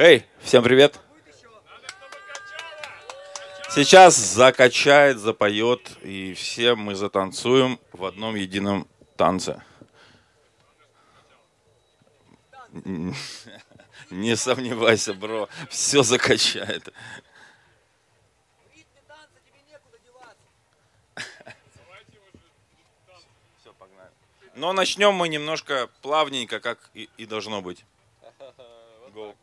Эй, всем привет! Сейчас закачает, запоет, и все мы затанцуем в одном едином танце. Не сомневайся, бро, все закачает. Но начнем мы немножко плавненько, как и, и должно быть. Go.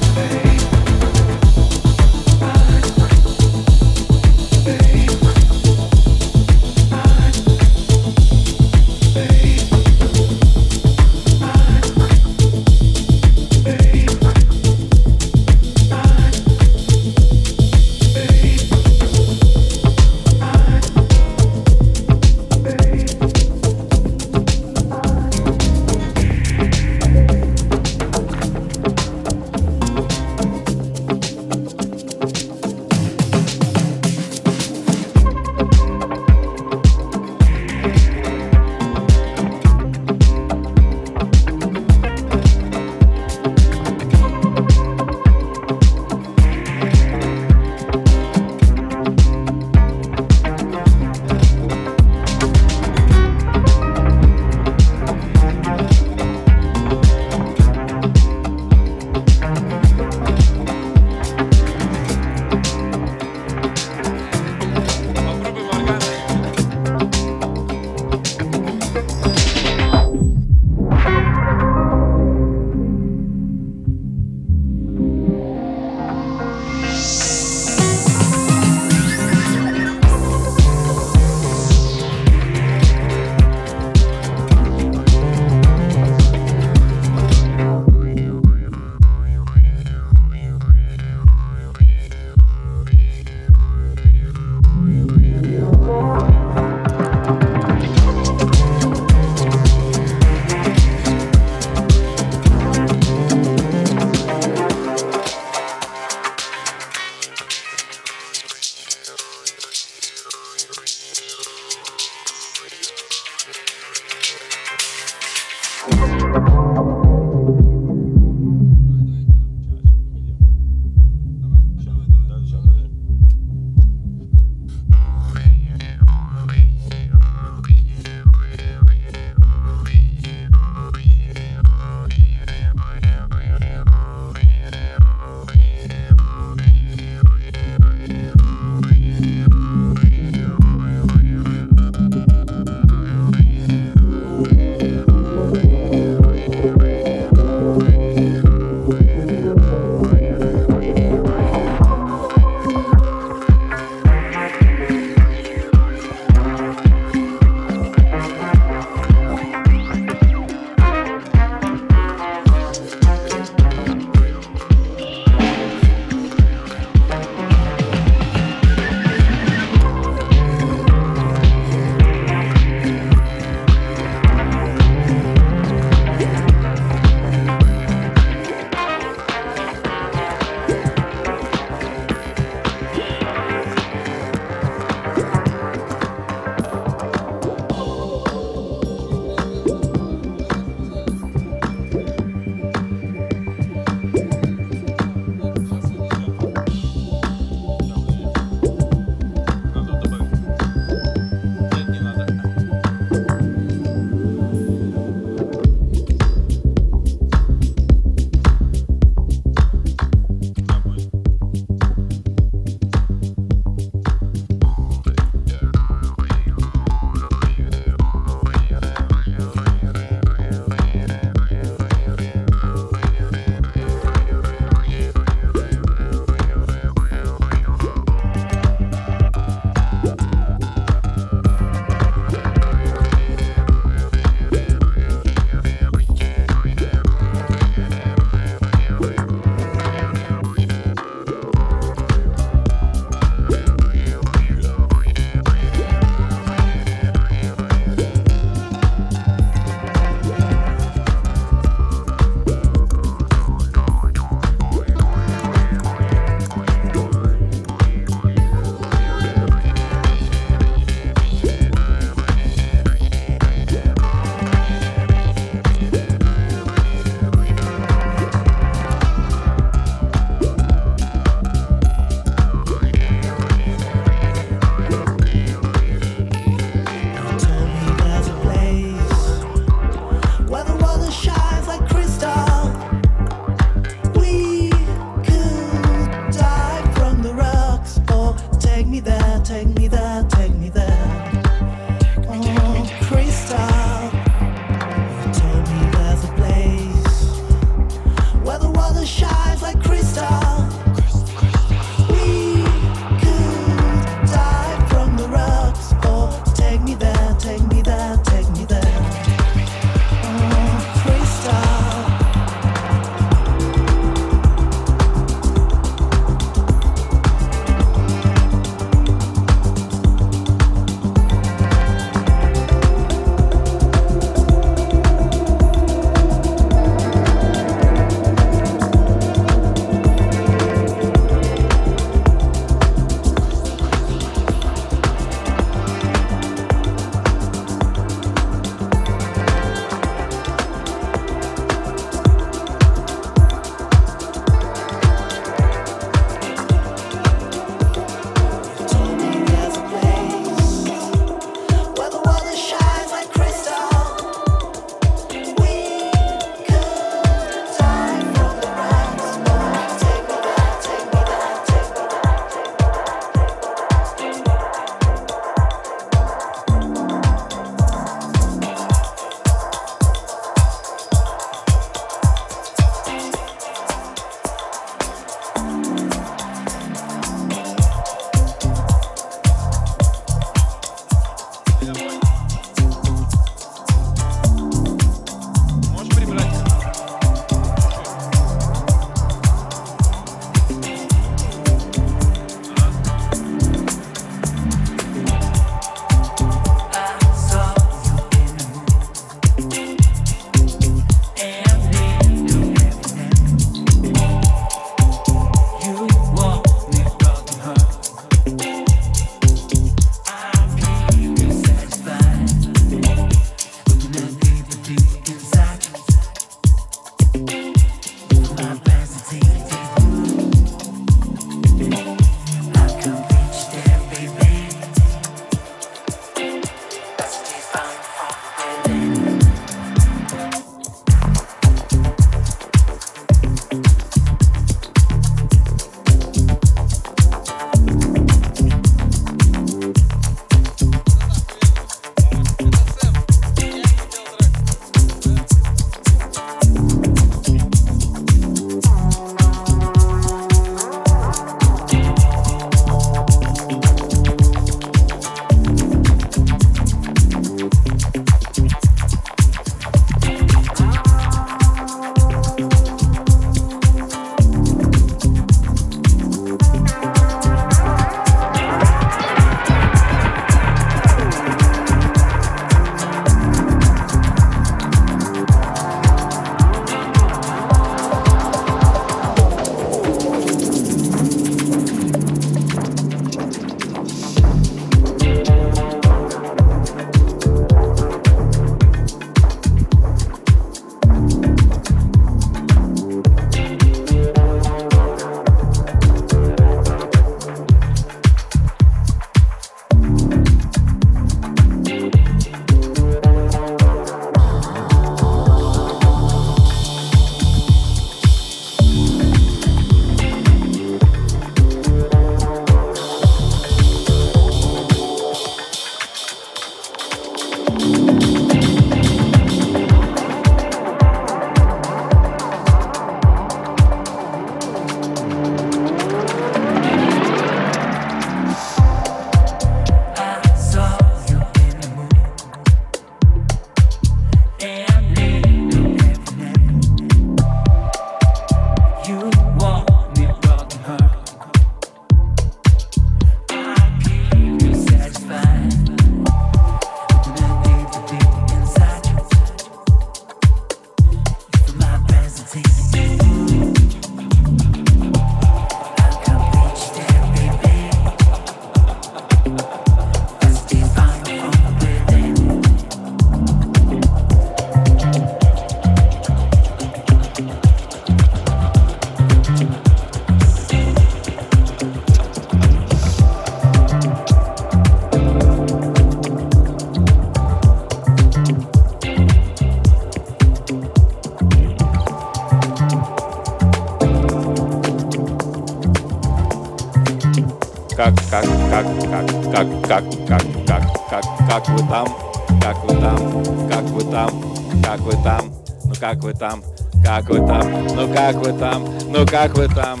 Там, как вы там, ну как вы там, ну как вы там.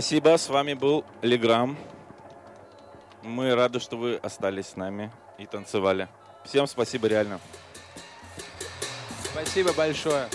Спасибо, с вами был Леграм. Мы рады, что вы остались с нами и танцевали. Всем спасибо реально. Спасибо большое.